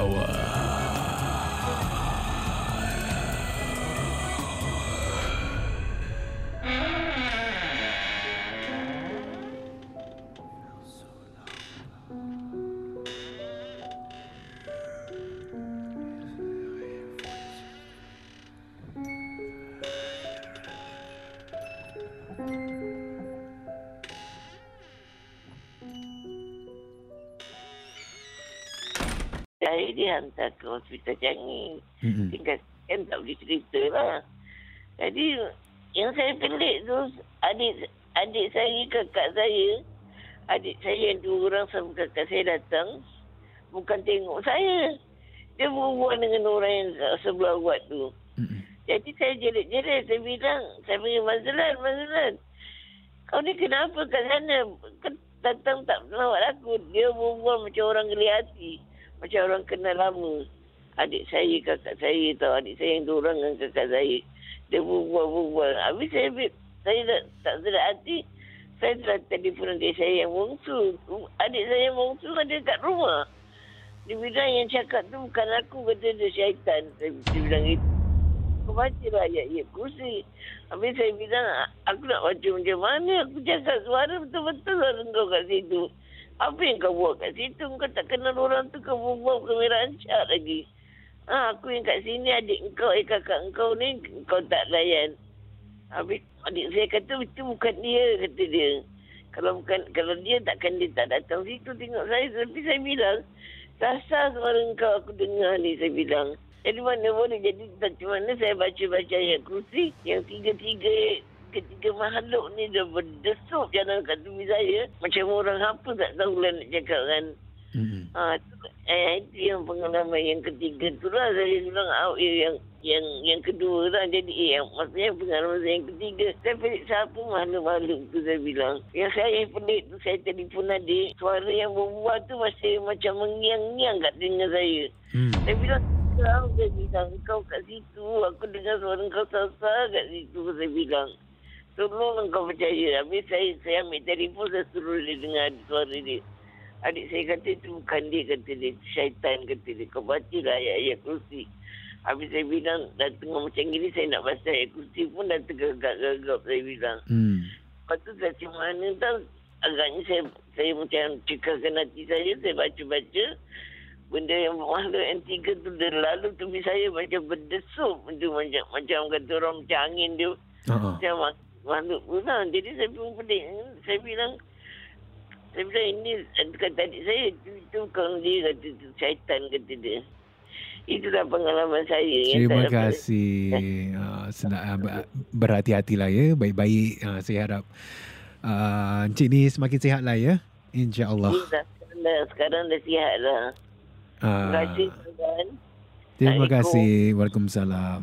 our uh, Saya dihantar ke hospital Changi. Mm-mm. Tinggal kan tak boleh cerita lah. Jadi yang saya pelik tu adik adik saya, kakak saya, adik saya yang dua orang sama kakak saya datang bukan tengok saya. Dia berbual dengan orang yang sebelah buat tu. Mm-mm. Jadi saya jerit-jerit. Saya bilang, saya panggil Mazlan, Mazlan. Kau ni kenapa kat sana? Kan datang tak melawat aku. Dia berbual macam orang geli hati. Macam orang kenal lama. Adik saya, kakak saya tau. Adik saya yang dua orang dengan kakak saya. Dia berbual-berbual. Habis saya, saya tak, tak sedap hati. Saya telah telefon adik saya yang bongsu. Adik saya yang bongsu ada kat rumah. Dia bilang yang cakap tu bukan aku. Kata dia syaitan. Dia bilang itu. Aku baca lah ayat-ayat kursi. Habis saya bilang, aku nak baca macam mana? Aku cakap suara betul-betul suara kau kat situ. Apa yang kau buat kat situ? Kau tak kenal orang tu, kau buat kamera rancak lagi. Ha, aku yang kat sini, adik kau, eh kakak kau ni, kau tak layan. Habis adik saya kata, itu bukan dia, kata dia. Kalau bukan kalau dia takkan dia tak datang situ tengok saya. Tapi saya bilang, rasa suara kau aku dengar ni, saya bilang. Jadi mana boleh jadi macam mana saya baca-baca ayat kursi yang tiga-tiga ketiga makhluk ni dah berdesup jalan kat tubuh saya. Macam orang apa tak tahu lah nak cakap kan. Mm-mm. Ha, tu, eh, itu yang pengalaman yang ketiga tu lah saya bilang oh, eh, yang yang yang kedua lah jadi eh, yang maksudnya pengalaman saya yang ketiga saya pelik siapa makhluk-makhluk tu saya bilang yang saya pelik tu saya telefon adik suara yang berbual tu masih macam mengiang-ngiang kat telinga saya Mm. saya bilang kau dia bilang kau kat situ aku dengar suara kau sasar kat situ saya bilang tolong kau percaya. Habis saya saya ambil telefon saya suruh dia dengar suara dia. Adik saya kata itu bukan dia kata dia. Syaitan kata dia. Kau baca lah ayat-ayat kursi habis saya bilang dah tengah macam gini saya nak baca ayat kursi pun dah tergagap-gagap saya bilang. Mm. Lepas tu saya macam mana tau agaknya saya saya macam cekahkan hati saya saya baca-baca. Benda yang makhluk yang tiga tu dia lalu tubuh saya macam berdesup macam macam kata orang macam angin dia. Uh-uh. macam tu lah jadi saya pun pelik saya bilang saya bilang ini kata adik saya itu, bukan dia kata itu syaitan kata dia itulah pengalaman saya yang Terima dapat- kasih. Uh, senang, ber- berhati-hatilah ya. Baik-baik. Uh, saya harap uh, Encik ni semakin sihat lah ya. InsyaAllah. Dah, sekarang dah, sekarang dah sihat lah terima Uh, kasih tuan terima kasih. Waalaikumsalam.